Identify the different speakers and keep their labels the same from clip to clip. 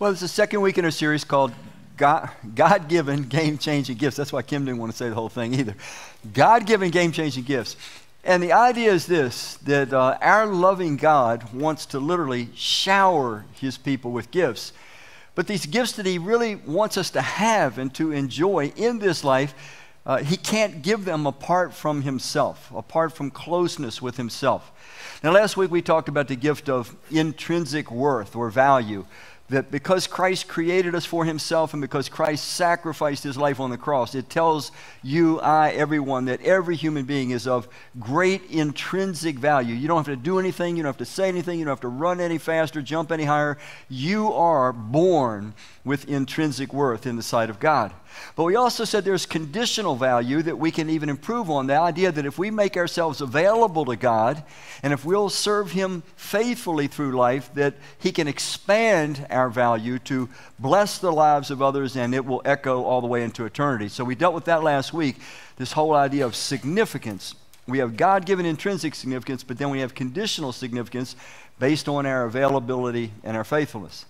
Speaker 1: Well, it's the second week in a series called God, God-given game-changing gifts. That's why Kim didn't want to say the whole thing either. God-given game-changing gifts. And the idea is this, that uh, our loving God wants to literally shower his people with gifts. But these gifts that he really wants us to have and to enjoy in this life, uh, he can't give them apart from himself, apart from closeness with himself. Now, last week we talked about the gift of intrinsic worth or value that because Christ created us for himself and because Christ sacrificed his life on the cross, it tells you, I, everyone that every human being is of great intrinsic value. You don't have to do anything, you don't have to say anything, you don't have to run any faster, jump any higher. You are born with intrinsic worth in the sight of God. But we also said there's conditional value that we can even improve on. The idea that if we make ourselves available to God and if we'll serve Him faithfully through life, that He can expand our value to bless the lives of others and it will echo all the way into eternity. So we dealt with that last week this whole idea of significance. We have God given intrinsic significance, but then we have conditional significance based on our availability and our faithfulness.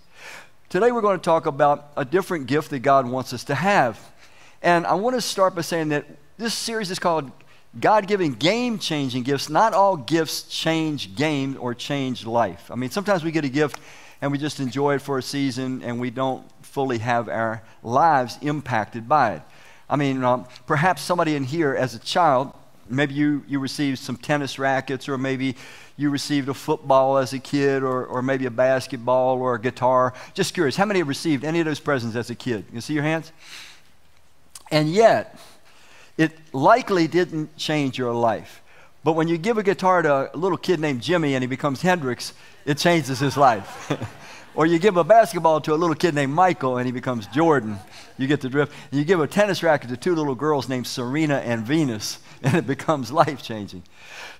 Speaker 1: Today we're going to talk about a different gift that God wants us to have. And I want to start by saying that this series is called God giving game changing gifts. Not all gifts change game or change life. I mean, sometimes we get a gift and we just enjoy it for a season and we don't fully have our lives impacted by it. I mean, um, perhaps somebody in here as a child, maybe you, you received some tennis rackets or maybe you received a football as a kid, or, or maybe a basketball or a guitar. Just curious, how many have received any of those presents as a kid? You see your hands? And yet, it likely didn't change your life. But when you give a guitar to a little kid named Jimi and he becomes Hendrix, it changes his life. or you give a basketball to a little kid named Michael and he becomes Jordan. You get the drift. You give a tennis racket to two little girls named Serena and Venus, and it becomes life changing.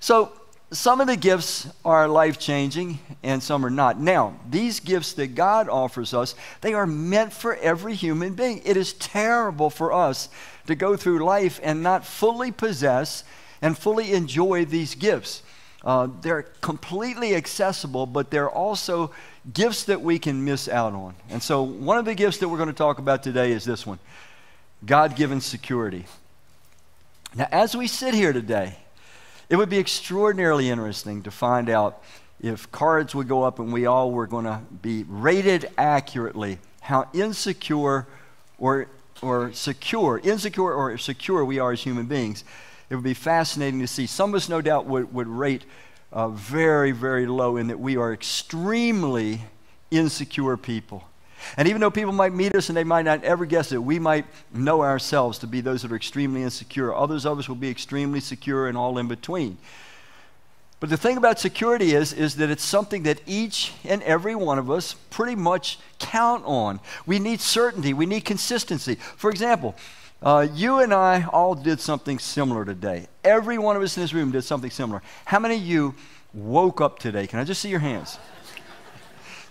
Speaker 1: So some of the gifts are life changing and some are not. Now, these gifts that God offers us, they are meant for every human being. It is terrible for us to go through life and not fully possess and fully enjoy these gifts. Uh, they're completely accessible, but they're also gifts that we can miss out on. And so, one of the gifts that we're going to talk about today is this one God given security. Now, as we sit here today, it would be extraordinarily interesting to find out if cards would go up and we all were going to be rated accurately how insecure or, or secure, insecure or secure we are as human beings. It would be fascinating to see. Some of us, no doubt, would, would rate uh, very, very low in that we are extremely insecure people. And even though people might meet us and they might not ever guess it, we might know ourselves to be those that are extremely insecure. Others of us will be extremely secure and all in between. But the thing about security is, is that it's something that each and every one of us pretty much count on. We need certainty, we need consistency. For example, uh, you and I all did something similar today. Every one of us in this room did something similar. How many of you woke up today? Can I just see your hands?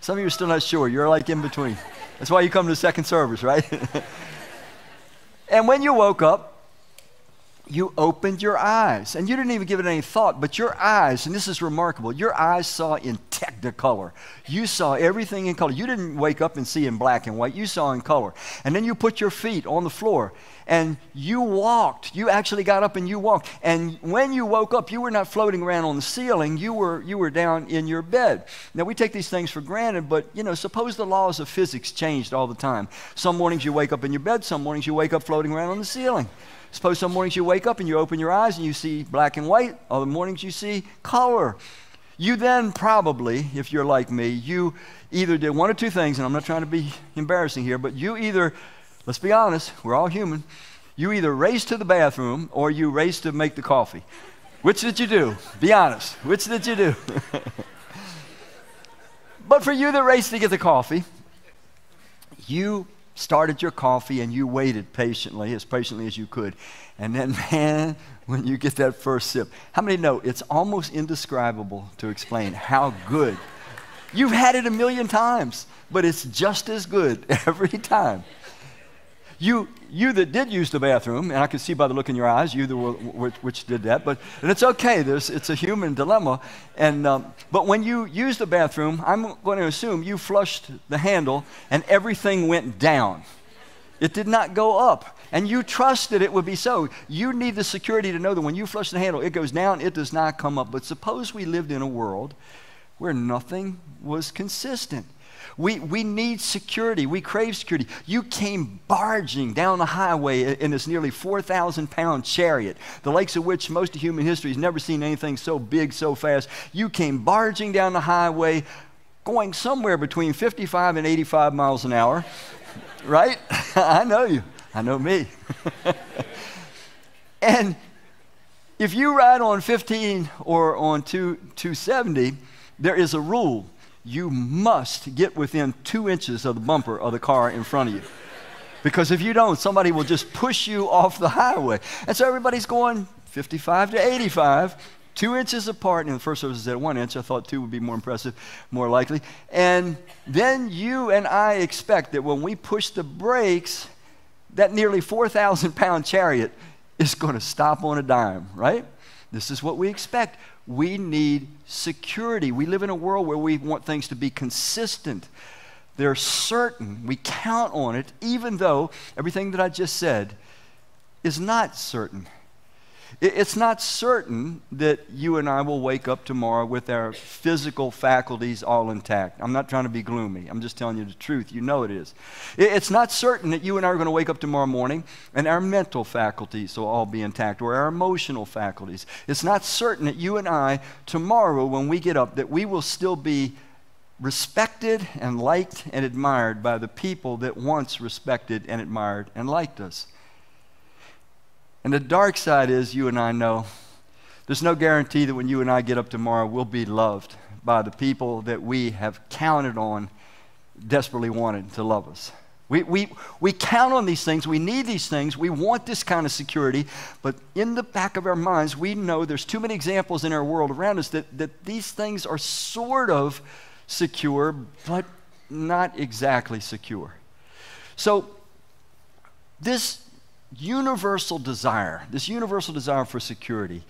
Speaker 1: Some of you are still not sure. You're like in between. That's why you come to the second service, right? and when you woke up, you opened your eyes. And you didn't even give it any thought, but your eyes, and this is remarkable, your eyes saw in technicolor. You saw everything in color. You didn't wake up and see in black and white, you saw in color. And then you put your feet on the floor and you walked. You actually got up and you walked. And when you woke up, you were not floating around on the ceiling, you were, you were down in your bed. Now, we take these things for granted, but you know, suppose the laws of physics changed all the time. Some mornings you wake up in your bed, some mornings you wake up floating around on the ceiling. Suppose some mornings you wake up and you open your eyes and you see black and white, other mornings you see color. You then probably, if you're like me, you either did one or two things, and I'm not trying to be embarrassing here, but you either, let's be honest, we're all human, you either race to the bathroom or you race to make the coffee. Which did you do? Be honest. Which did you do? but for you that raced to get the coffee, you started your coffee and you waited patiently, as patiently as you could. And then, man, when you get that first sip, how many know it's almost indescribable to explain how good? You've had it a million times, but it's just as good every time. You, you that did use the bathroom, and I can see by the look in your eyes, you which, which did that, but and it's okay. There's, it's a human dilemma. And, um, but when you use the bathroom, I'm going to assume you flushed the handle and everything went down. It did not go up. And you trusted it would be so. You need the security to know that when you flush the handle, it goes down, it does not come up. But suppose we lived in a world where nothing was consistent. We, we need security. We crave security. You came barging down the highway in this nearly 4,000 pound chariot, the likes of which most of human history has never seen anything so big, so fast. You came barging down the highway, going somewhere between 55 and 85 miles an hour, right? I know you. I know me. and if you ride on 15 or on 2, 270, there is a rule you must get within two inches of the bumper of the car in front of you. Because if you don't, somebody will just push you off the highway. And so everybody's going 55 to 85, two inches apart. And in the first service said one inch. I thought two would be more impressive, more likely. And then you and I expect that when we push the brakes, that nearly 4,000 pound chariot is going to stop on a dime, right? This is what we expect. We need security. We live in a world where we want things to be consistent. They're certain. We count on it, even though everything that I just said is not certain. It's not certain that you and I will wake up tomorrow with our physical faculties all intact. I'm not trying to be gloomy. I'm just telling you the truth. You know it is. It's not certain that you and I are going to wake up tomorrow morning and our mental faculties will all be intact or our emotional faculties. It's not certain that you and I tomorrow when we get up that we will still be respected and liked and admired by the people that once respected and admired and liked us. And the dark side is, you and I know, there's no guarantee that when you and I get up tomorrow, we'll be loved by the people that we have counted on, desperately wanted to love us. We, we, we count on these things. We need these things. We want this kind of security. But in the back of our minds, we know there's too many examples in our world around us that, that these things are sort of secure, but not exactly secure. So, this universal desire, this universal desire for security.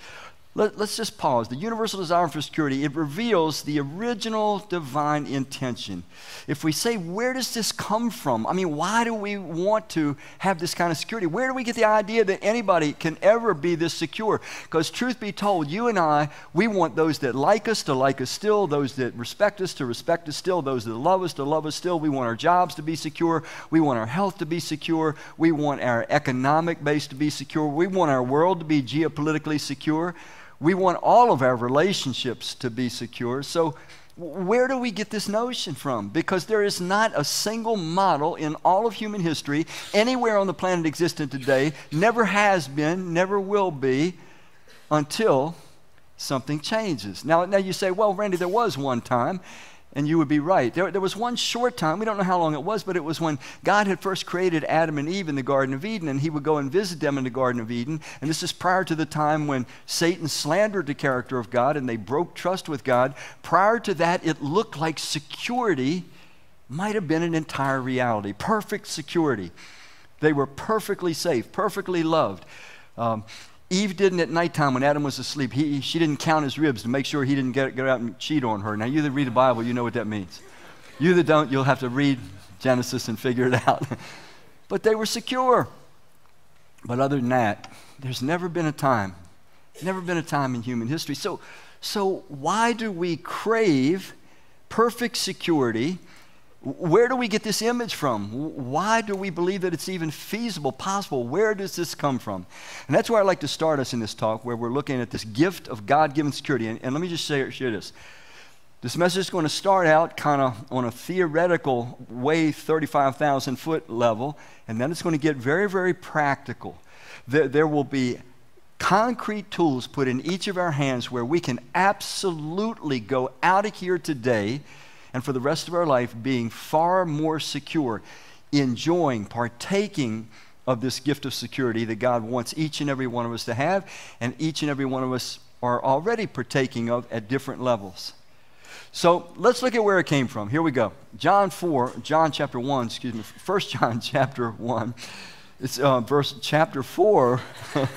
Speaker 1: Let, us just pause. The universal desire for security, it reveals the original divine intention. If we say, where does this come from? I mean, why do we want to have this kind of security? Where do we get the idea that anybody can ever be this secure? Because, truth be told, you and I, we want those that like us to like us still, those that respect us to respect us still, those that love us to love us still. We want our jobs to be secure. We want our health to be secure. We want our economic base to be secure. We want our world to be geopolitically secure. We want all of our relationships to be secure. So, where do we get this notion from? Because there is not a single model in all of human history, anywhere on the planet existent today, never has been, never will be, until something changes. Now, now you say, well, Randy, there was one time, and you would be right. There, there was one short time, we don't know how long it was, but it was when God had first created Adam and Eve in the Garden of Eden, and he would go and visit them in the Garden of Eden. And this is prior to the time when Satan slandered the character of God and they broke trust with God. Prior to that, it looked like security might have been an entire reality perfect security. They were perfectly safe, perfectly loved. Um, Eve didn't at nighttime when Adam was asleep. He, she didn't count his ribs to make sure he didn't get, get out and cheat on her. Now, you that read the Bible, you know what that means. You that don't, you'll have to read Genesis and figure it out. but they were secure. But other than that, there's never been a time, never been a time in human history. So, so why do we crave perfect security where do we get this image from? Why do we believe that it's even feasible, possible? Where does this come from? And that's where I'd like to start us in this talk, where we're looking at this gift of God given security. And, and, let me just say, share this. This message is going to start out kind of on a theoretical way, 35,000 foot level, and then it's going to get very, very practical. There, there will be concrete tools put in each of our hands where we can absolutely go out of here today and for the rest of our life being far more secure, enjoying, partaking of this gift of security that God wants each and every one of us to have, and each and every one of us are already partaking of at different levels. So let's look at where it came from. Here we go. John 4, John chapter 1, excuse me, 1 John chapter 1. It's uh, verse chapter 4.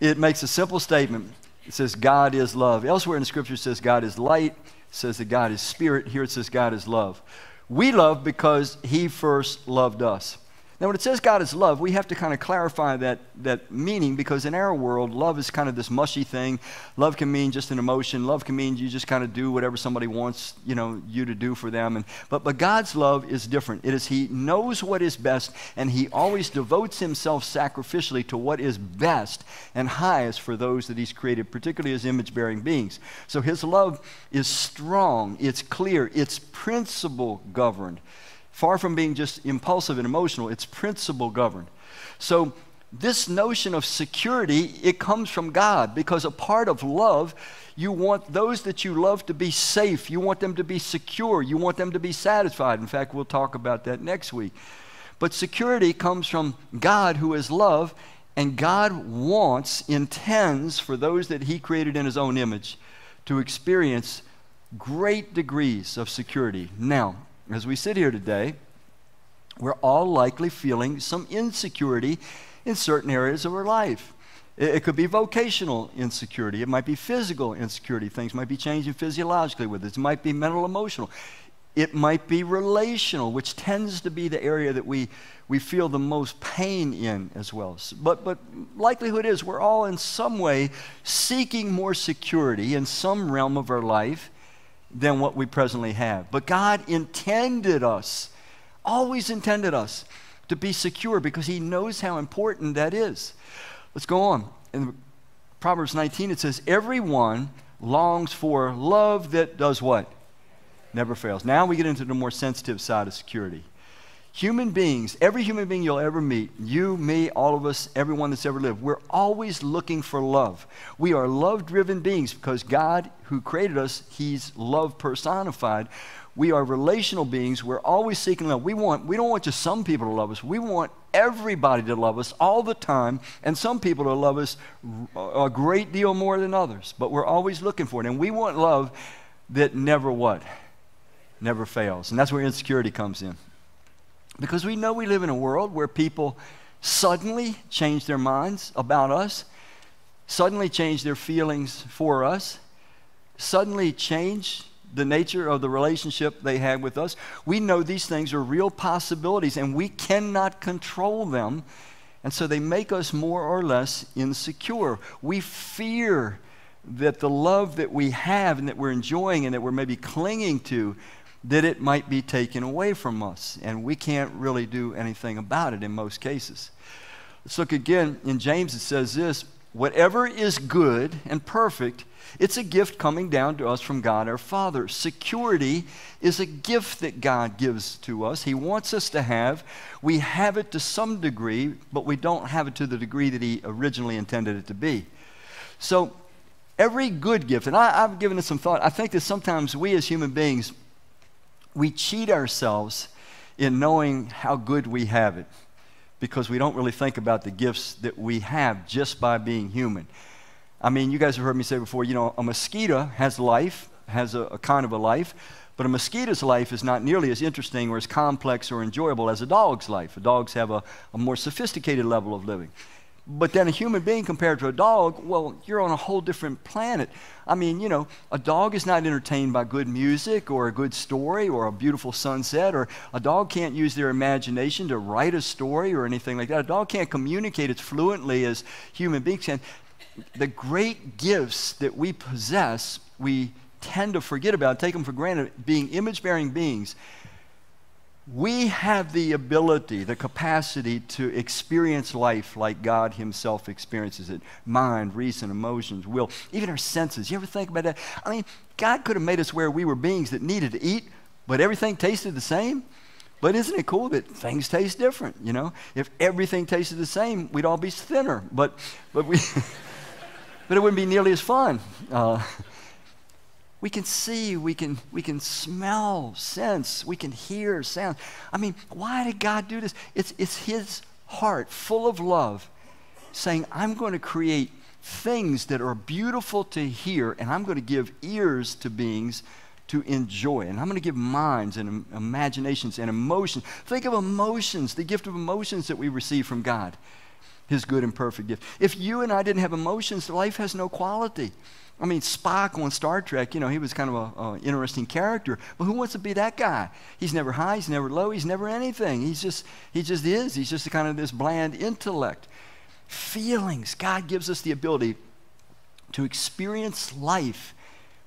Speaker 1: it makes a simple statement. It says, God is love. Elsewhere in the scripture, it says, God is light. It says that God is spirit. Here it says, God is love. We love because he first loved us. Now, when it says God is love, we have to kind of clarify that, that meaning because in our world, love is kind of this mushy thing. Love can mean just an emotion. Love can mean you just kind of do whatever somebody wants you, know, you to do for them. And, but, but God's love is different. It is He knows what is best, and He always devotes Himself sacrificially to what is best and highest for those that He's created, particularly as image bearing beings. So His love is strong, it's clear, it's principle governed. Far from being just impulsive and emotional, it's principle governed. So, this notion of security, it comes from God because a part of love, you want those that you love to be safe. You want them to be secure. You want them to be satisfied. In fact, we'll talk about that next week. But security comes from God, who is love, and God wants, intends for those that He created in His own image to experience great degrees of security. Now, as we sit here today, we're all likely feeling some insecurity in certain areas of our life. It, could be vocational insecurity. It might be physical insecurity. Things might be changing physiologically with us. It might be mental, emotional. It might be relational, which tends to be the area that we, we feel the most pain in as well. But, but likelihood is we're all in some way seeking more security in some realm of our life than what we presently have. But God intended us, always intended us, to be secure because He knows how important that is. Let's go on. In Proverbs 19, it says, Everyone longs for love that does what? Never fails. Now we get into the more sensitive side of security. Human beings, every human being you'll ever meet, you, me, all of us, everyone that's ever lived, we're always looking for love. We are love driven beings because God, who created us, He's love personified. We are relational beings. We're always seeking love. We, want, we don't want just some people to love us. We want everybody to love us all the time, and some people to love us a great deal more than others. But we're always looking for it. And we want love that never what? Never fails. And that's where insecurity comes in. Because we know we live in a world where people suddenly change their minds about us, suddenly change their feelings for us, suddenly change the nature of the relationship they had with us. We know these things are real possibilities and we cannot control them. And so they make us more or less insecure. We fear that the love that we have and that we're enjoying and that we're maybe clinging to that it might be taken away from us. And we can't really do anything about it in most cases. Let's look again in James, it says this whatever is good and perfect, it's a gift coming down to us from God our Father. Security is a gift that God gives to us. He wants us to have. We have it to some degree, but we don't have it to the degree that He originally intended it to be. So, every good gift, and I, have given it some thought, I think that sometimes we as human beings, we cheat ourselves in knowing how good we have it because we don't really think about the gifts that we have just by being human. I mean, you guys have heard me say before, you know, a mosquito has life, has a, a kind of a life, but a mosquito's life is not nearly as interesting or as complex or enjoyable as a dog's life. Dogs have a, a more sophisticated level of living. But then a human being compared to a dog, well, you're on a whole different planet. I mean, you know, a dog is not entertained by good music or a good story or a beautiful sunset, or a dog can't use their imagination to write a story or anything like that. A dog can't communicate as fluently as human beings can. The great gifts that we possess, we tend to forget about, take them for granted, being image bearing beings we have the ability, the capacity to experience life like God Himself experiences it mind, reason, emotions, will, even our senses. You ever think about that? I mean, God could have made us where we were beings that needed to eat, but everything tasted the same. But isn't it cool that things taste different? You know, if everything tasted the same, we'd all be thinner. But, but we, but it wouldn't be nearly as fun. Uh, we can see, we can, we can smell, sense, we can hear sound. I mean, why did God do this? It's, it's His heart full of love saying, I'm going to create things that are beautiful to hear, and I'm going to give ears to beings to enjoy. And I'm going to give minds and imaginations and emotions. Think of emotions, the gift of emotions that we receive from God, His good and perfect gift. If you and I didn't have emotions, life has no quality. I mean, Spock on Star Trek, you know, he was kind of an interesting character. But who wants to be that guy? He's never high, he's never low, he's never anything. He's just, he just is. He's just kind of this bland intellect. Feelings. God gives us the ability to experience life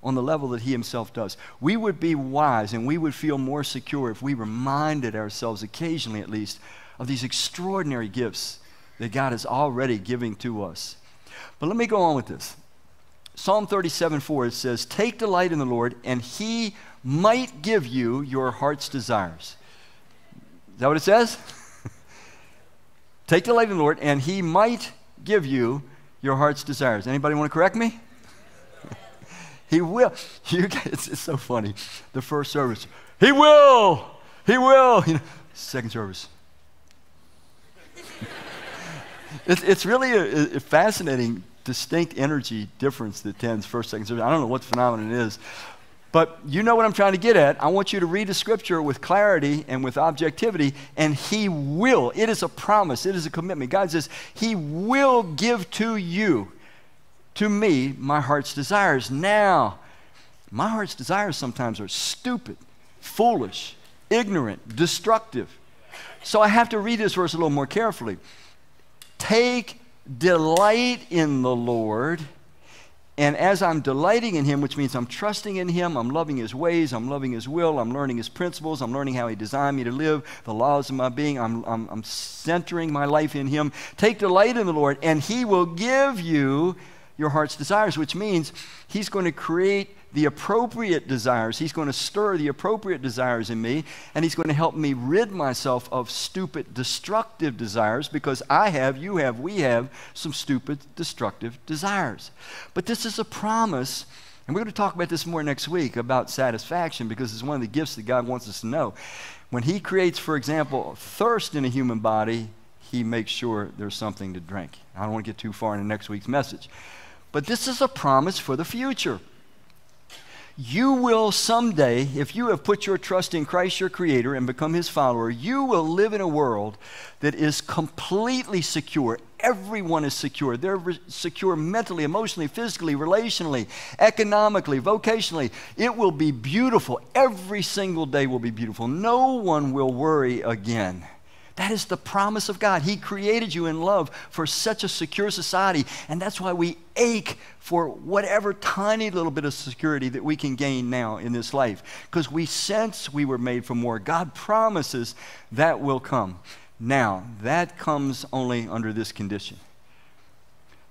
Speaker 1: on the level that he himself does. We would be wise and we would feel more secure if we reminded ourselves, occasionally at least, of these extraordinary gifts that God is already giving to us. But let me go on with this. Psalm 37 4, it says, Take delight in the Lord, and he might give you your heart's desires. Is that what it says? Take delight in the Lord, and he might give you your heart's desires. Anybody want to correct me? he will. You, it's, it's so funny. The first service, he will. He will. You know, second service. It's, it's really a, a fascinating distinct energy difference that tends first, second service. I don't know what the phenomenon is, but you know what I'm trying to get at. I want you to read the scripture with clarity and with objectivity, and He will. It is a promise, it is a commitment. God says, He will give to you, to me, my heart's desires. Now, my heart's desires sometimes are stupid, foolish, ignorant, destructive. So I have to read this verse a little more carefully. Take delight in the Lord. And as I'm delighting in Him, which means I'm trusting in Him, I'm loving His ways, I'm loving His will, I'm learning His principles, I'm learning how He designed me to live, the laws of my being, I'm, I'm, I'm centering my life in Him. Take delight in the Lord, and He will give you your heart's desires, which means He's going to create the appropriate desires. He's going to stir the appropriate desires in me, and He's going to help me rid myself of stupid, destructive desires because I have, you have, we have some stupid, destructive desires. But this is a promise. And we're going to talk about this more next week about satisfaction because it's one of the gifts that God wants us to know. When He creates, for example, thirst in a human body, He makes sure there's something to drink. I don't want to get too far into next week's message. But this is a promise for the future. You will someday, if you have put your trust in Christ your Creator and become His follower, you will live in a world that is completely secure. Everyone is secure. They're re- secure mentally, emotionally, physically, relationally, economically, vocationally. It will be beautiful. Every single day will be beautiful. No one will worry again. That is the promise of God. He created you in love for such a secure society, and that's why we ache for whatever tiny little bit of security that we can gain now in this life, because we sense we were made for more. God promises that will come. Now, that comes only under this condition.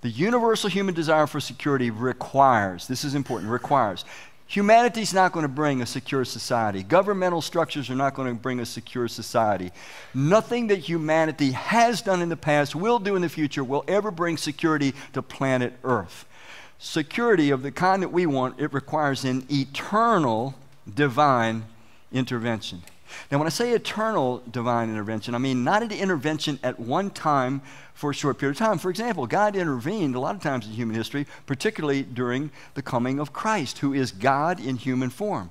Speaker 1: The universal human desire for security requires, this is important, requires Humanity's not going to bring a secure society. Governmental structures are not going to bring a secure society. Nothing that humanity has done in the past, will do in the future, will ever bring security to planet Earth. Security of the kind that we want, it requires an eternal divine intervention. Now, when I say eternal divine intervention, I mean not an intervention at one time for a short period of time. For example, God intervened a lot of times in human history, particularly during the coming of Christ, who is God in human form.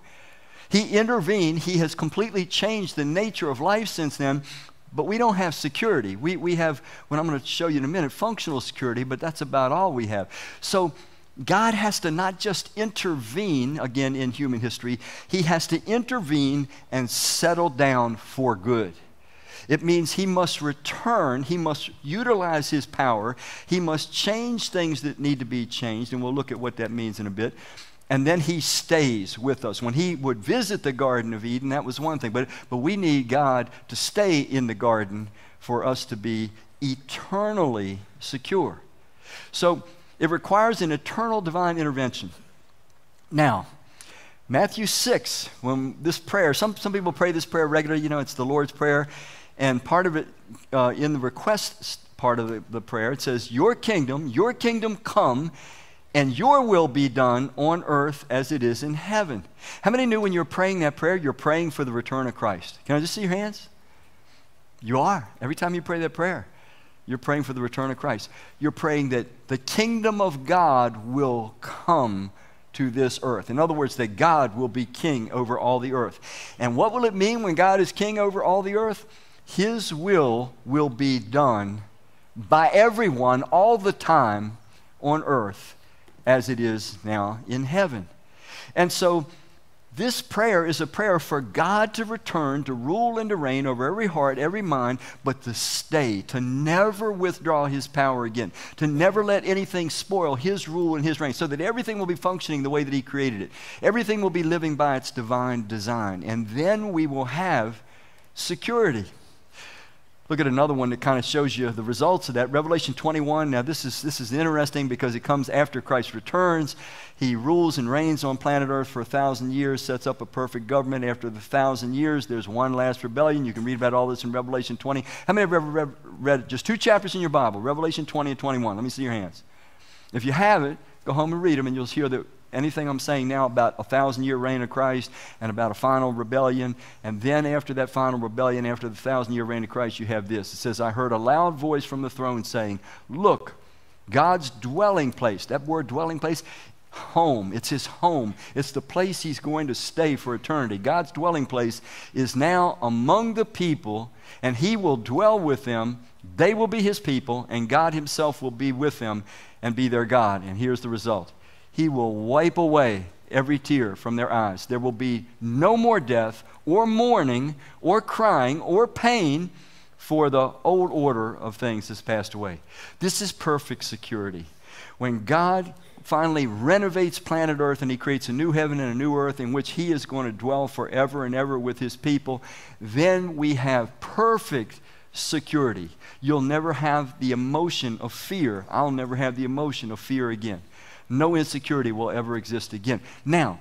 Speaker 1: He intervened, He has completely changed the nature of life since then, but we don't have security. We, we have, what I'm going to show you in a minute, functional security, but that's about all we have. So, God has to not just intervene again in human history, He has to intervene and settle down for good. It means he must return, he must utilize his power, he must change things that need to be changed, and we'll look at what that means in a bit. And then he stays with us. When he would visit the Garden of Eden, that was one thing, but, but we need God to stay in the garden for us to be eternally secure. So it requires an eternal divine intervention. Now, Matthew 6, when this prayer, some, some people pray this prayer regularly, you know, it's the Lord's Prayer. And part of it, uh, in the request part of the, the prayer, it says, Your kingdom, your kingdom come, and your will be done on earth as it is in heaven. How many knew when you're praying that prayer, you're praying for the return of Christ? Can I just see your hands? You are. Every time you pray that prayer, you're praying for the return of Christ. You're praying that the kingdom of God will come to this earth. In other words, that God will be king over all the earth. And what will it mean when God is king over all the earth? His will will be done by everyone all the time on earth as it is now in heaven. And so, this prayer is a prayer for God to return, to rule and to reign over every heart, every mind, but to stay, to never withdraw his power again, to never let anything spoil his rule and his reign, so that everything will be functioning the way that he created it. Everything will be living by its divine design. And then we will have security. Look at another one that kind of shows you the results of that. Revelation 21. Now, this is, this is interesting because it comes after Christ returns. He rules and reigns on planet Earth for a thousand years, sets up a perfect government. After the thousand years, there's one last rebellion. You can read about all this in Revelation 20. How many have ever read, read just two chapters in your Bible, Revelation 20 and 21? Let me see your hands. If you haven't, go home and read them, and you'll hear that anything I'm saying now about a thousand year reign of Christ and about a final rebellion. And then after that final rebellion, after the thousand year reign of Christ, you have this. It says, I heard a loud voice from the throne saying, Look, God's dwelling place, that word dwelling place, home. It's his home. It's the place he's going to stay for eternity. God's dwelling place is now among the people, and he will dwell with them. They will be his people, and God himself will be with them and be their God. And here's the result he will wipe away every tear from their eyes. There will be no more death, or mourning, or crying, or pain, for the old order of things has passed away. This is perfect security. When God finally renovates planet Earth and he creates a new heaven and a new earth in which he is going to dwell forever and ever with his people, then we have perfect security. You'll never have the emotion of fear. I'll never have the emotion of fear again no insecurity will ever exist again. Now,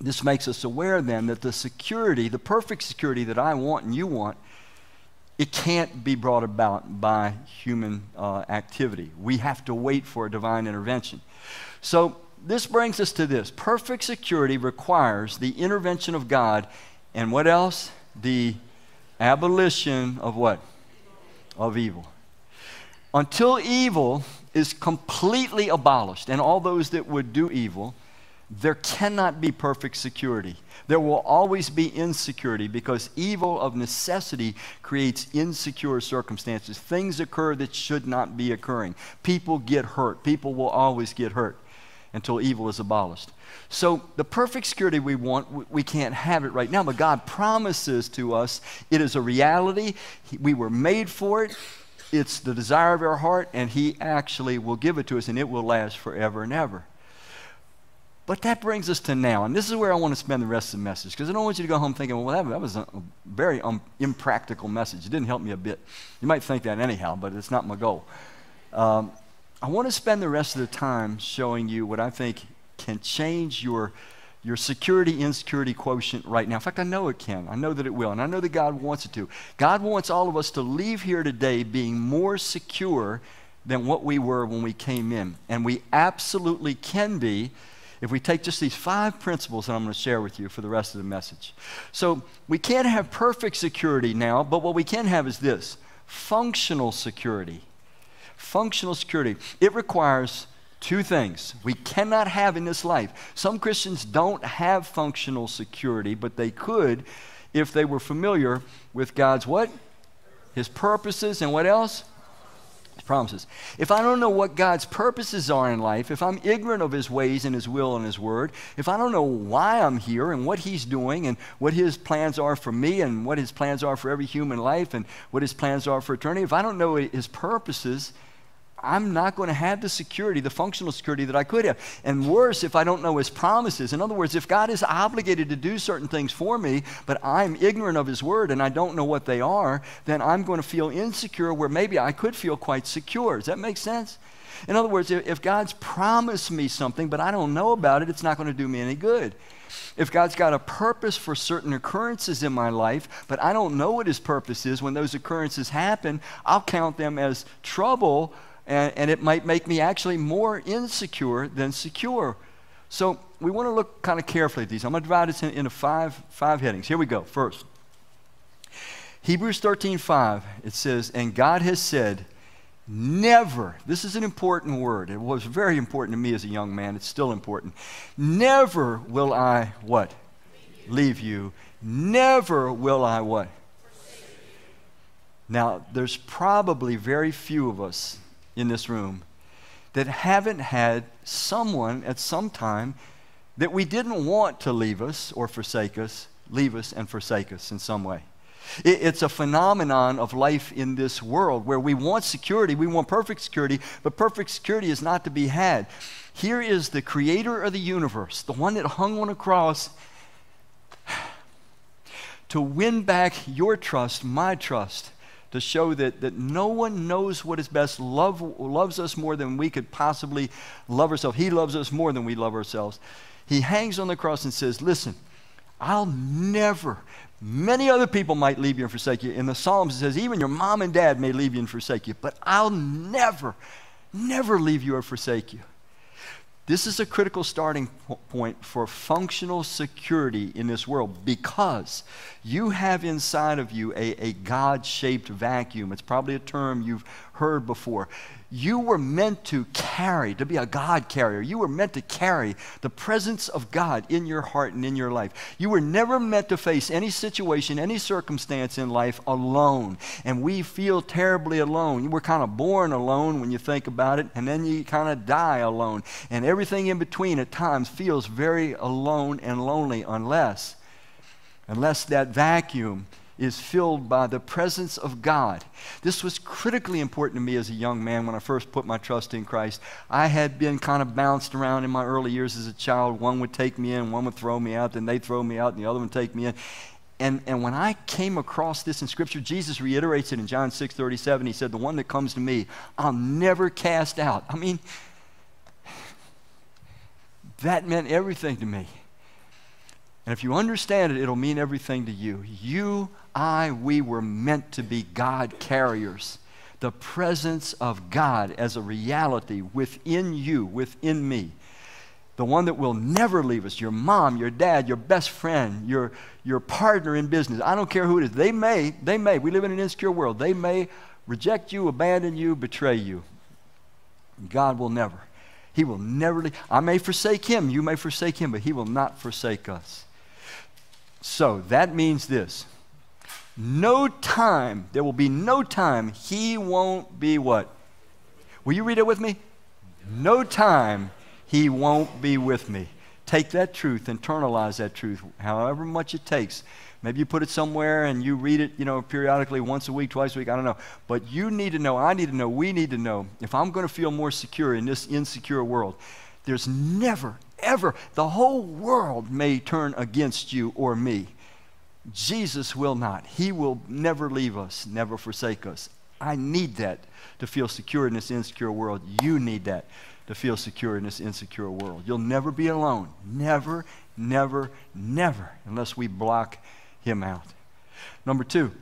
Speaker 1: this makes us aware then that the security, the perfect security that I want and you want, it can't be brought about by human uh, activity. We have to wait for a divine intervention. So, this brings us to this perfect security requires the intervention of God, and what else? The abolition of what? Of evil. Until evil is completely abolished, and all those that would do evil, there cannot be perfect security. There will always be insecurity because evil of necessity creates insecure circumstances. Things occur that should not be occurring. People get hurt. People will always get hurt until evil is abolished. So, the perfect security we want, we can't have it right now, but God promises to us it is a reality. We were made for it. It's the desire of our heart, and He actually will give it to us, and it will last forever and ever. But that brings us to now, and this is where I want to spend the rest of the message, because I don't want you to go home thinking, well, that, that was a, very um, impractical message. It didn't help me a bit. You might think that anyhow, but it's not my goal. Um, I want to spend the rest of the time showing you what I think can change your your security insecurity quotient right now. In fact, I know it can. I know that it will. And I know that God wants it to. God wants all of us to leave here today being more secure than what we were when we came in. And we absolutely can be if we take just these five principles that I'm going to share with you for the rest of the message. So, we can't have perfect security now, but what we can have is this functional security. Functional security. It requires Two things we cannot have in this life. Some Christians don't have functional security, but they could if they were familiar with God's what? His purposes and what else? His promises. If I don't know what God's purposes are in life, if I'm ignorant of His ways and His will and His word, if I don't know why I'm here and what He's doing and what His plans are for me and what His plans are for every human life and what His plans are for eternity, if I don't know His purposes, I'm not going to have the security, the functional security that I could have. And worse, if I don't know His promises. In other words, if God is obligated to do certain things for me, but I'm ignorant of His word and I don't know what they are, then I'm going to feel insecure where maybe I could feel quite secure. Does that make sense? In other words, if God's promised me something, but I don't know about it, it's not going to do me any good. If God's got a purpose for certain occurrences in my life, but I don't know what His purpose is, when those occurrences happen, I'll count them as trouble and, and it might make me actually more insecure than secure. So we want to look kind of carefully at these. I'm going to divide this in, into five, five headings. Here we go. First, Hebrews 13 5, it says, And God has said, Never, this is an important word. It was very important to me as a young man. It's still important. Never will I what? Leave you. Never will I what? Now, there's probably very few of us in this room that haven't had someone at some time that we didn't want to leave us or forsake us, leave us and forsake us in some way. It's a phenomenon of life in this world where we want security, we want perfect security, but perfect security is not to be had. Here is the creator of the universe, the one that hung on a cross to win back your trust, my trust, to show that, that no one knows what is best, love, loves us more than we could possibly love ourselves. He loves us more than we love ourselves. He hangs on the cross and says, Listen, I'll never, many other people might leave you and forsake you. In the Psalms, it says, Even your mom and dad may leave you and forsake you, but I'll never, never leave you or forsake you. This is a critical starting point for functional security in this world because you have inside of you a, a God shaped vacuum. It's probably a term you've heard before. You were meant to carry, to be a God carrier. You were meant to carry the presence of God in your heart and in your life. You were never meant to face any situation, any circumstance in life alone. And we feel terribly alone. You were kind of born alone when you think about it, and then you kind of die alone. And everything in between at times feels very alone and lonely unless unless that vacuum is filled by the presence of God. This was critically important to me as a young man when I first put my trust in Christ. I had been kind of bounced around in my early years as a child. One would take me in, one would throw me out, then they'd throw me out, and the other one would take me in. And, and when I came across this in Scripture, Jesus reiterates it in John 6 37. He said, The one that comes to me, I'll never cast out. I mean, that meant everything to me. And if you understand it, it'll mean everything to you. You, I, we were meant to be God carriers. The presence of God as a reality within you, within me. The one that will never leave us, your mom, your dad, your best friend, your, your partner in business. I don't care who it is. They may, they may, we live in an insecure world. They may reject you, abandon you, betray you. God will never. He will never leave. I may forsake him, you may forsake him, but he will not forsake us. So that means this no time, there will be no time he won't be what? Will you read it with me? No time he won't be with me. Take that truth, internalize that truth, however much it takes. Maybe you put it somewhere and you read it, you know, periodically, once a week, twice a week, I don't know. But you need to know, I need to know, we need to know, if I'm going to feel more secure in this insecure world, there's never, ever, the whole world may turn against you or me. Jesus will not. He will never leave us, never forsake us. I need that to feel secure in this insecure world. You need that to feel secure in this insecure world. You'll never be alone. Never, never, never, unless we block him out. Number two,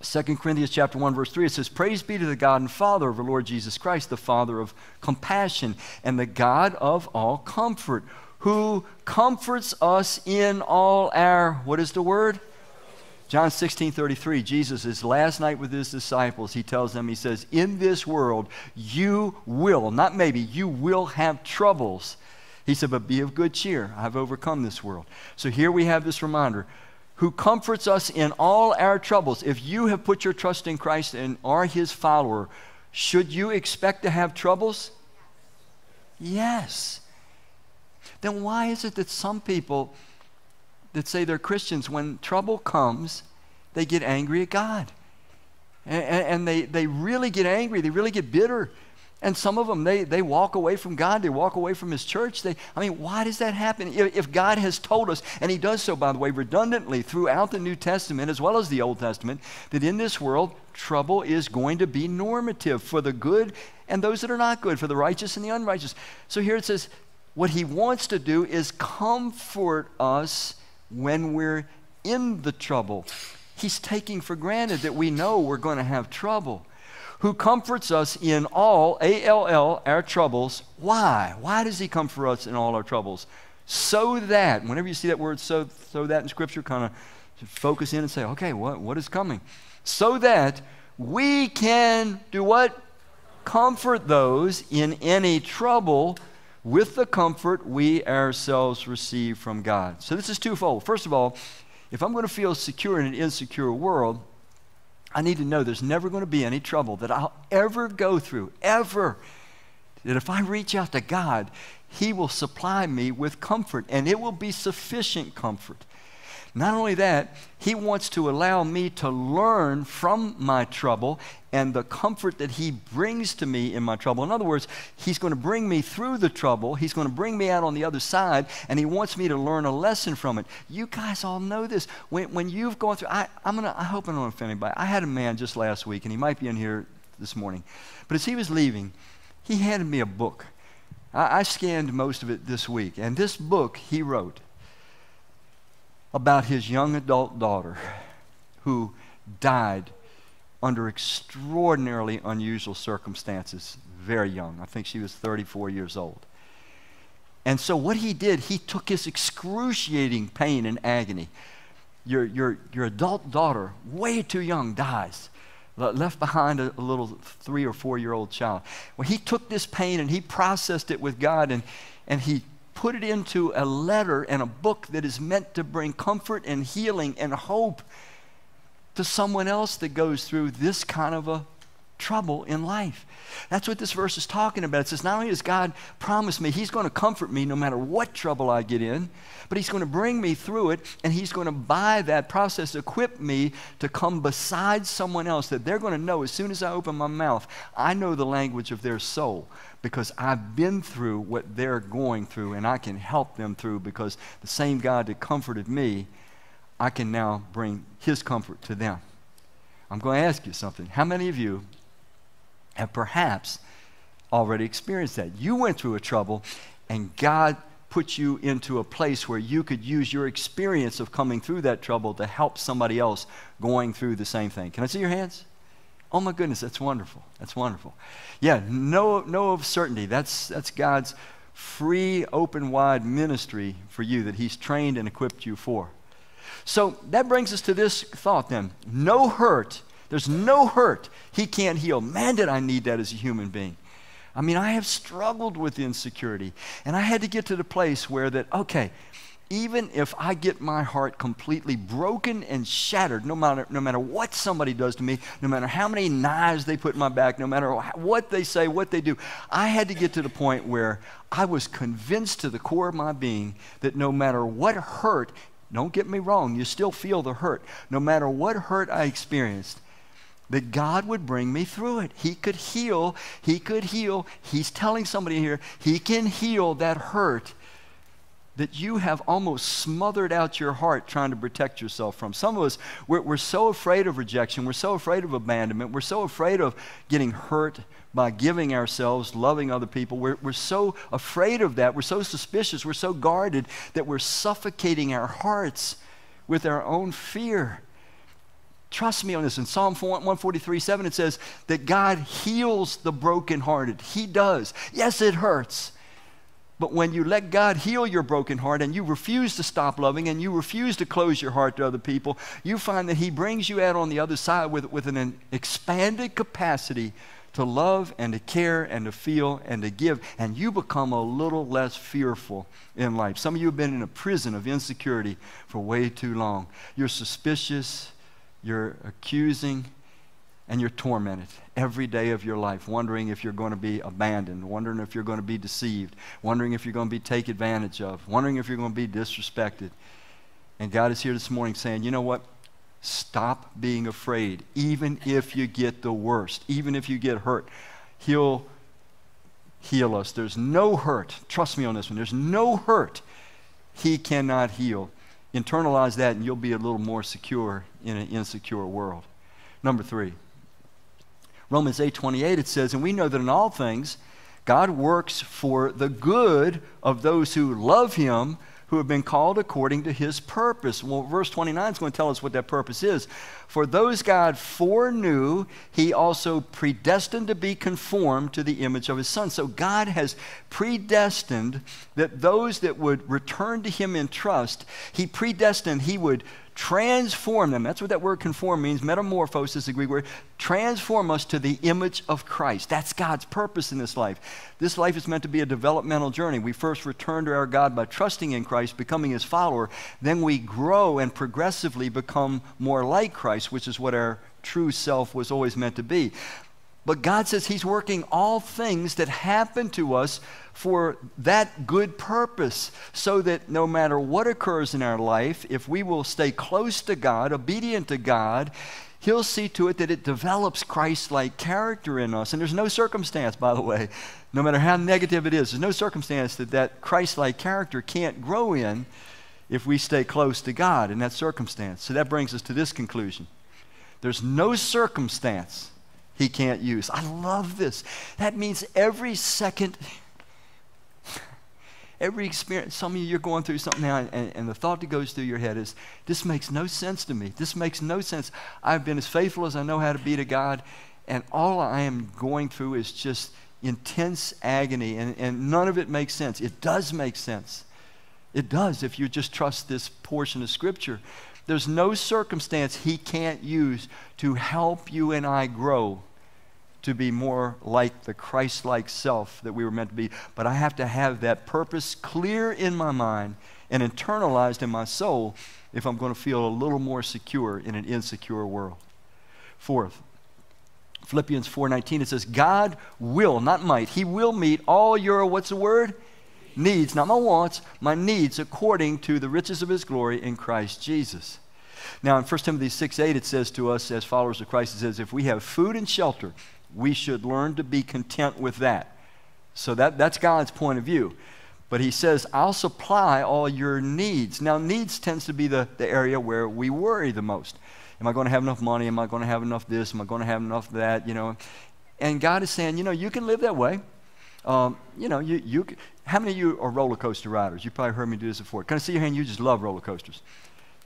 Speaker 1: 2 Corinthians chapter 1 verse 3 it says praise be to the God and Father of our Lord Jesus Christ the father of compassion and the God of all comfort who comforts us in all our what is the word John 16 33 Jesus is last night with his disciples he tells them he says in this world you will not maybe you will have troubles he said but be of good cheer I've overcome this world so here we have this reminder who comforts us in all our troubles. If you have put your trust in Christ and are his follower, should you expect to have troubles? Yes. Then why is it that some people that say they're Christians, when trouble comes, they get angry at God? And, and they, they really get angry, they really get bitter and some of them, they, they walk away from God. They walk away from His church. They, I mean, why does that happen? If, if God has told us, and He does so, by the way, redundantly throughout the New Testament as well as the Old Testament, that in this world, trouble is going to be normative for the good and those that are not good, for the righteous and the unrighteous. So here it says, what He wants to do is comfort us when we're in the trouble. He's taking for granted that we know we're going to have trouble who comforts us in all, A L L, our troubles. Why? Why does He comfort us in all our troubles? So that, whenever you see that word so, so that in Scripture, kind of focus in and say, okay, what, what is coming? So that we can do what? comfort those in any trouble with the comfort we ourselves receive from God. So this is twofold. First of all, if I'm going to feel secure in an insecure world, I need to know there's never going to be any trouble that I'll ever go through, ever. That if I reach out to God, He will supply me with comfort, and it will be sufficient comfort. Not only that, He wants to allow me to learn from my trouble and the comfort that He brings to me in my trouble. In other words, He's going to bring me through the trouble, He's going to bring me out on the other side, and He wants me to learn a lesson from it. You guys all know this. When, when you've gone through, I, I'm gonna, I hope I don't offend anybody. I had a man just last week, and he might be in here this morning. But as he was leaving, he handed me a book. I, I scanned most of it this week, and this book he wrote about his young adult daughter who died under extraordinarily unusual circumstances, very young. I think she was 34 years old. And so, what he did, he took his excruciating pain and agony. Your, your, your adult daughter, way too young, dies, left behind a, a little three or four year old child. Well, he took this pain and he processed it with God and, and he put it into a letter and a book that is meant to bring comfort and healing and hope to someone else that goes through this kind of a trouble in life. That's what this verse is talking about. It says, not only does God promise me He's going to comfort me no matter what trouble I get in, but He's going to bring me through it, and He's going to, by that process, equip me to come beside someone else that they're going to know as soon as I open my mouth, I know the language of their soul because I've been through what they're going through and I can help them through because the same God that comforted me, I can now bring his comfort to them. I'm going to ask you something. How many of you have perhaps already experienced that? You went through a trouble and God put you into a place where you could use your experience of coming through that trouble to help somebody else going through the same thing. Can I see your hands? Oh my goodness, that's wonderful. That's wonderful. Yeah, no, no of certainty. That's, that's God's free, open, wide ministry for you that He's trained and equipped you for. So that brings us to this thought then no hurt. There's no hurt He can't heal. Man, did I need that as a human being. I mean, I have struggled with insecurity, and I had to get to the place where that, okay, even if I get my heart completely broken and shattered, no matter, no matter what somebody does to me, no matter how many knives they put in my back, no matter what they say, what they do, I had to get to the point where I was convinced to the core of my being that no matter what hurt, don't get me wrong, you still feel the hurt, no matter what hurt I experienced, that God would bring me through it. He could heal. He could heal. He's telling somebody here, He can heal that hurt that you have almost smothered out your heart trying to protect yourself from. Some of us, we're, we're, so afraid of rejection. We're so afraid of abandonment. We're so afraid of getting hurt by giving ourselves, loving other people. We're, we're so afraid of that. We're so suspicious. We're so guarded that we're suffocating our hearts with our own fear. Trust me on this. In Psalm 143 7, it says that God heals the brokenhearted. He does. Yes, it hurts. But when you let God heal your broken heart and you refuse to stop loving and you refuse to close your heart to other people, you find that He brings you out on the other side with, with an expanded capacity to love and to care and to feel and to give. And you become a little less fearful in life. Some of you have been in a prison of insecurity for way too long. You're suspicious, you're accusing, and you're tormented every day of your life, wondering if you're going to be abandoned, wondering if you're going to be deceived, wondering if you're going to be taken advantage of, wondering if you're going to be disrespected. And God is here this morning saying, you know what? Stop being afraid, even if you get the worst, even if you get hurt. He'll heal us. There's no hurt. Trust me on this one. There's no hurt He cannot heal. Internalize that, and you'll be a little more secure in an insecure world. Number three. Romans 8:28 it says, "And we know that in all things God works for the good of those who love him, who have been called according to his purpose. Well, verse 29 is going to tell us what that purpose is. For those God foreknew, he also predestined to be conformed to the image of his son. So God has predestined that those that would return to him in trust, he predestined he would transform them. That's what that word conform means. Metamorphosis, the Greek word. Transform us to the image of Christ. That's God's purpose in this life. This life is meant to be a developmental journey. We first return to our God by trusting in Christ, becoming his follower. Then we grow and progressively become more like Christ, which is what our true self was always meant to be. But God says He's working all things that happen to us for that good purpose, so that no matter what occurs in our life, if we will stay close to God, obedient to God, He'll see to it that it develops Christ like character in us. And there's no circumstance, by the way, no matter how negative it is, there's no circumstance that that Christ like character can't grow in if we stay close to God in that circumstance. So that brings us to this conclusion there's no circumstance he can't use. I love this. That means every second, every experience, some of you, you're going through something now, and, and, the thought that goes through your head is, this makes no sense to me. This makes no sense. I've been as faithful as I know how to be to God, and all I am going through is just intense agony, and, and none of it makes sense. It does make sense. It does if you just trust this portion of Scripture. There's no circumstance He can't use to help you and I grow to be more like the Christ like self that we were meant to be. But I have to have that purpose clear in my mind and internalized in my soul if I'm going to feel a little more secure in an insecure world. Fourth, Philippians 4:19 it says God will, not might. He will meet all your what's the word? Needs, not my wants, my needs according to the riches of his glory in Christ Jesus. Now in 1 Timothy 6 8, it says to us as followers of Christ, it says, if we have food and shelter, we should learn to be content with that. So that, that's God's point of view. But he says, I'll supply all your needs. Now, needs tends to be the, the area where we worry the most. Am I going to have enough money? Am I going to have enough this? Am I going to have enough that? You know, and God is saying, you know, you can live that way. Um, you know, you, you, how many of you are roller coaster riders? You probably heard me do this before. Can I see your hand? You just love roller coasters.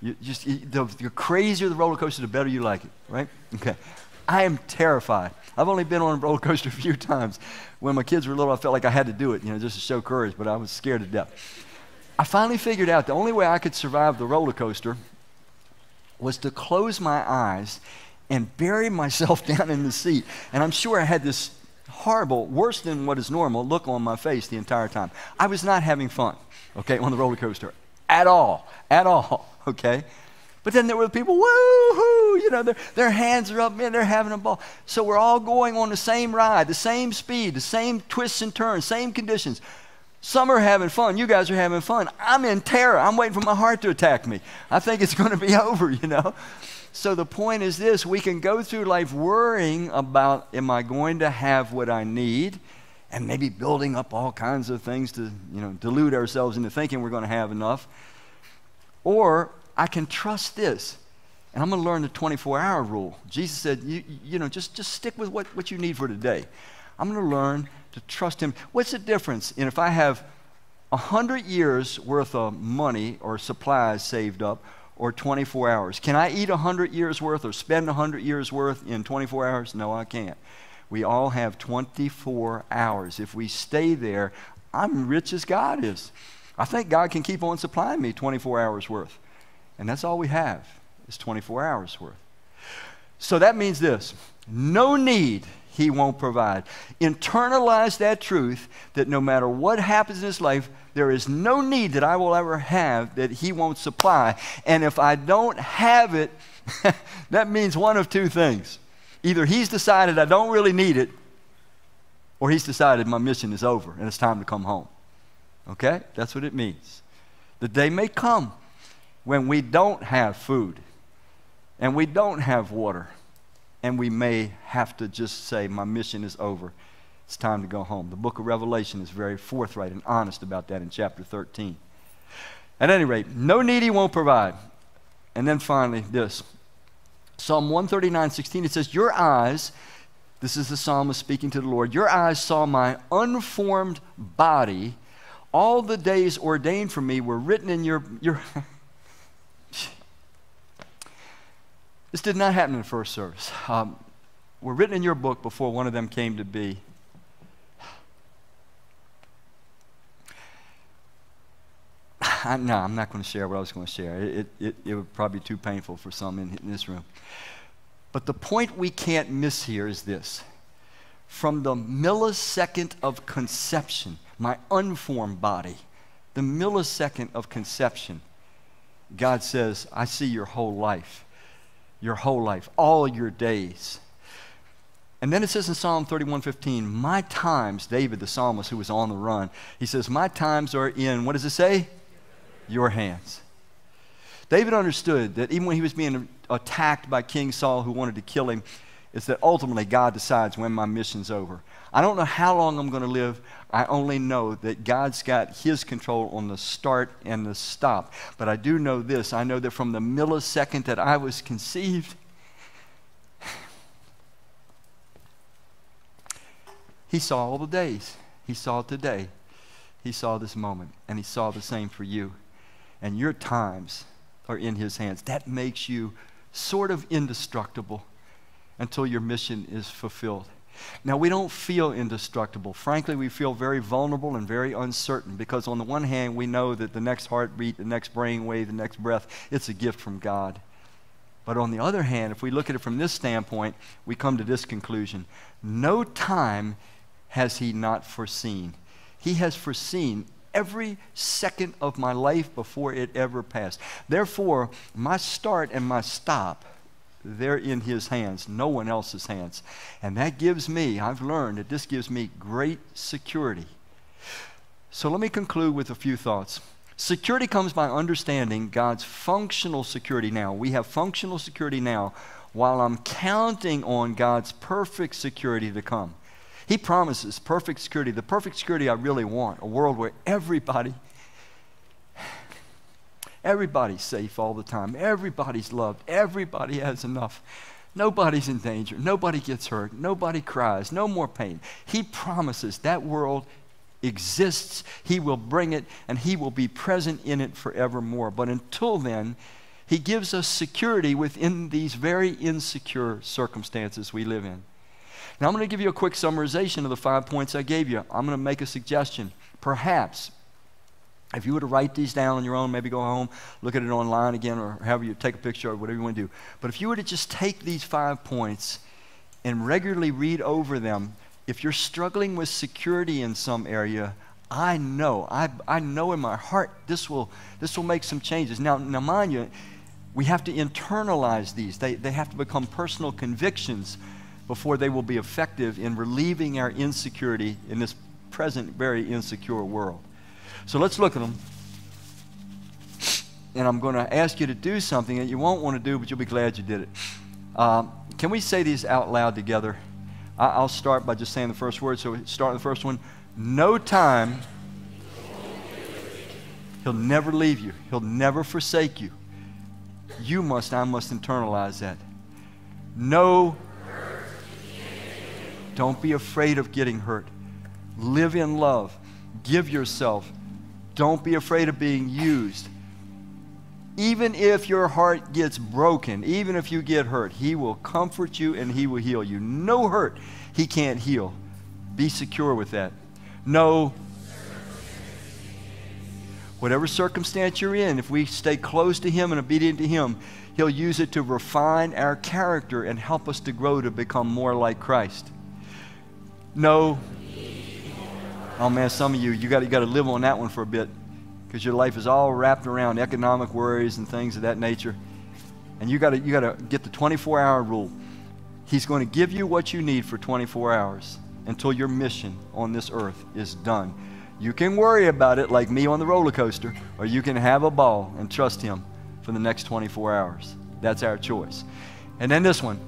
Speaker 1: You just, the, the crazier the roller coaster, the better you like it, right? Okay. I am terrified. I've only been on a roller coaster a few times. When my kids were little, I felt like I had to do it, you know, just to show courage, but I was scared to death. I finally figured out the only way I could survive the roller coaster was to close my eyes and bury myself down in the seat. And I'm sure I had this horrible, worse than what is normal, look on my face the entire time. I was not having fun, okay, on the roller coaster at all, at all, okay? But then there were people, woo-hoo, you know, their, their hands are up, man, they're having a ball. So we're all going on the same ride, the same speed, the same twists and turns, same conditions. Some are having fun. You guys are having fun. I'm in terror. I'm waiting for my heart to attack me. I think it's going to be over, you know. So the point is this we can go through life worrying about, am I going to have what I need? And maybe building up all kinds of things to, you know, delude ourselves into thinking we're going to have enough. Or I can trust this. And I'm going to learn the 24 hour rule. Jesus said, you, you know, just, just stick with what, what you need for today. I'm going to learn to trust Him. What's the difference in if I have 100 years worth of money or supplies saved up or 24 hours? Can I eat 100 years worth or spend 100 years worth in 24 hours? No, I can't. We all have 24 hours. If we stay there, I'm rich as God is. I think God can keep on supplying me 24 hours worth. And that's all we have is 24 hours worth. So that means this no need he won't provide. Internalize that truth that no matter what happens in this life, there is no need that I will ever have that he won't supply. And if I don't have it, that means one of two things. Either he's decided I don't really need it, or he's decided my mission is over and it's time to come home. Okay? That's what it means. The day may come when we don't have food and we don't have water and we may have to just say, My mission is over. It's time to go home. The book of Revelation is very forthright and honest about that in chapter 13. At any rate, no needy won't provide. And then finally, this Psalm 139 16, it says, Your eyes, this is the psalmist speaking to the Lord, your eyes saw my unformed body All the days ordained for me were written in your. your this did not happen in the first service. Um, were written in your book before one of them came to be. I, no, I'm not going to share what I was going to share. It, it, it would probably be too painful for some in, in this room. But the point we can't miss here is this from the millisecond of conception, my unformed body, the millisecond of conception, God says, I see your whole life, your whole life, all your days. And then it says in Psalm 31:15, "My times, David the psalmist who was on the run, he says, "My times are in what does it say? Your hands." David understood that even when he was being attacked by King Saul who wanted to kill him, is that ultimately God decides when my mission's over. I don't know how long I'm going to live. I only know that God's got His control on the start and the stop. But I do know this I know that from the millisecond that I was conceived, He saw all the days. He saw today. He saw this moment. And He saw the same for you. And your times are in His hands. That makes you sort of indestructible until your mission is fulfilled. Now, we don't feel indestructible. Frankly, we feel very vulnerable and very uncertain because, on the one hand, we know that the next heartbeat, the next brain wave, the next breath, it's a gift from God. But on the other hand, if we look at it from this standpoint, we come to this conclusion no time has He not foreseen. He has foreseen every second of my life before it ever passed. Therefore, my start and my stop they're in his hands, no one else's hands. And that gives me, I've learned that this gives me great security. So let me conclude with a few thoughts. Security comes by understanding God's functional security now. We have functional security now while I'm counting on God's perfect security to come. He promises perfect security, the perfect security I really want, a world where everybody Everybody's safe all the time. Everybody's loved. Everybody has enough. Nobody's in danger. Nobody gets hurt. Nobody cries. No more pain. He promises that world exists. He will bring it and He will be present in it forevermore. But until then, He gives us security within these very insecure circumstances we live in. Now, I'm going to give you a quick summarization of the five points I gave you. I'm going to make a suggestion. Perhaps if you were to write these down on your own, maybe go home, look at it online again, or however you take a picture or whatever you want to do. But if you were to just take these five points and regularly read over them, if you're struggling with security in some area, I know, I, I know in my heart this will, this will make some changes. Now, now, mind you, we have to internalize these. They, they have to become personal convictions before they will be effective in relieving our insecurity in this present, very insecure world. So let's look at them. And I'm going to ask you to do something that you won't want to do, but you'll be glad you did it. Uh, can we say these out loud together? I- will start by just saying the first word. So start with the first one. No time. He'll never leave you. He'll never forsake you. You must, I must internalize that. No. Don't be afraid of getting hurt. Live in love. Give yourself. Don't be afraid of being used. Even if your heart gets broken, even if you get hurt, He will comfort you and He will heal you. No hurt He can't heal. Be secure with that. No, whatever circumstance you're in, if we stay close to Him and obedient to Him, He'll use it to refine our character and help us to grow to become more like Christ. No, Oh man, some of you, you got you to live on that one for a bit because your life is all wrapped around economic worries and things of that nature. And you got to you got to get the 24-hour rule. He's going to give you what you need for 24 hours until your mission on this earth is done. You can worry about it like me on the roller coaster, or you can have a ball and trust Him for the next 24 hours. That's our choice. And then this one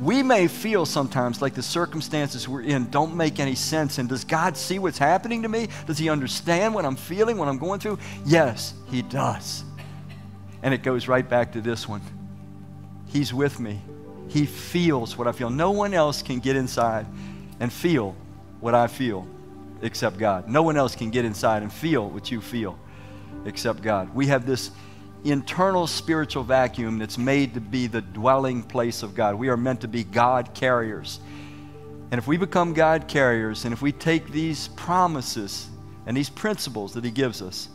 Speaker 1: we may feel sometimes like the circumstances we're in don't make any sense. And does God see what's happening to me? Does He understand what I'm feeling, what I'm going through? Yes, He does. And it goes right back to this one He's with me. He feels what I feel. No one else can get inside and feel what I feel except God. No one else can get inside and feel what you feel except God. We have this internal spiritual vacuum that's made to be the dwelling place of God. We are meant to be God carriers. And if we become God carriers, and if we take these promises and these principles that He gives us,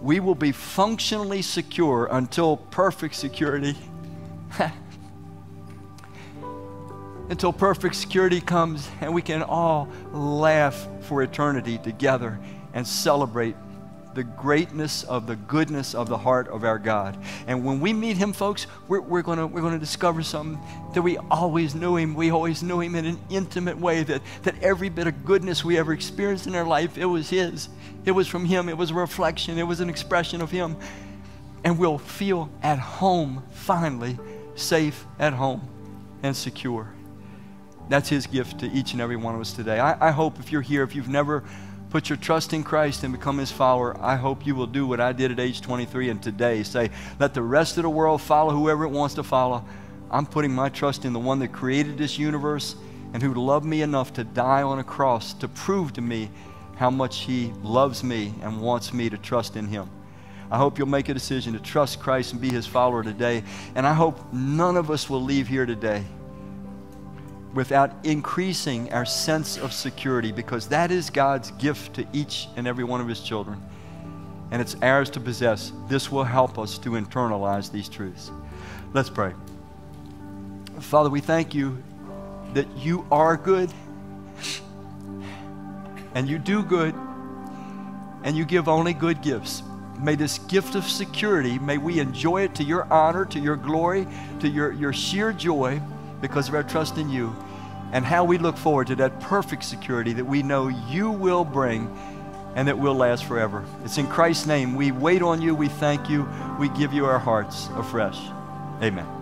Speaker 1: we will be functionally secure until perfect security. until perfect security comes and we can all laugh for eternity together and celebrate the greatness of the goodness of the heart of our God. And when we meet Him, folks, we're, we're going we're gonna discover something that we always knew Him. We always knew Him in an intimate way, that, that every bit of goodness we ever experienced in our life, it was His. It was from Him. It was a reflection. It was an expression of Him. And we'll feel at home, finally, safe at home and secure. That's His gift to each and every one of us today. I, I hope if you're here, if you've never put your trust in Christ and become His follower, I hope you will do what I did at age 23 and today say, let the rest of the world follow whoever it wants to follow. I'm putting my trust in the one that created this universe and who loved me enough to die on a cross to prove to me how much He loves me and wants me to trust in Him. I hope you'll make a decision to trust Christ and be His follower today. And I hope none of us will leave here today without increasing our sense of security because that is God's gift to each and every one of His children. And it's ours to possess. This will help us to internalize these truths. Let's pray. Father, we thank you that you are good and you do good and you give only good gifts. May this gift of security, may we enjoy it to your honor, to your glory, to your, your sheer joy because of our trust in you and how we look forward to that perfect security that we know you will bring and that will last forever. It's in Christ's name we wait on you, we thank you, we give you our hearts afresh. Amen.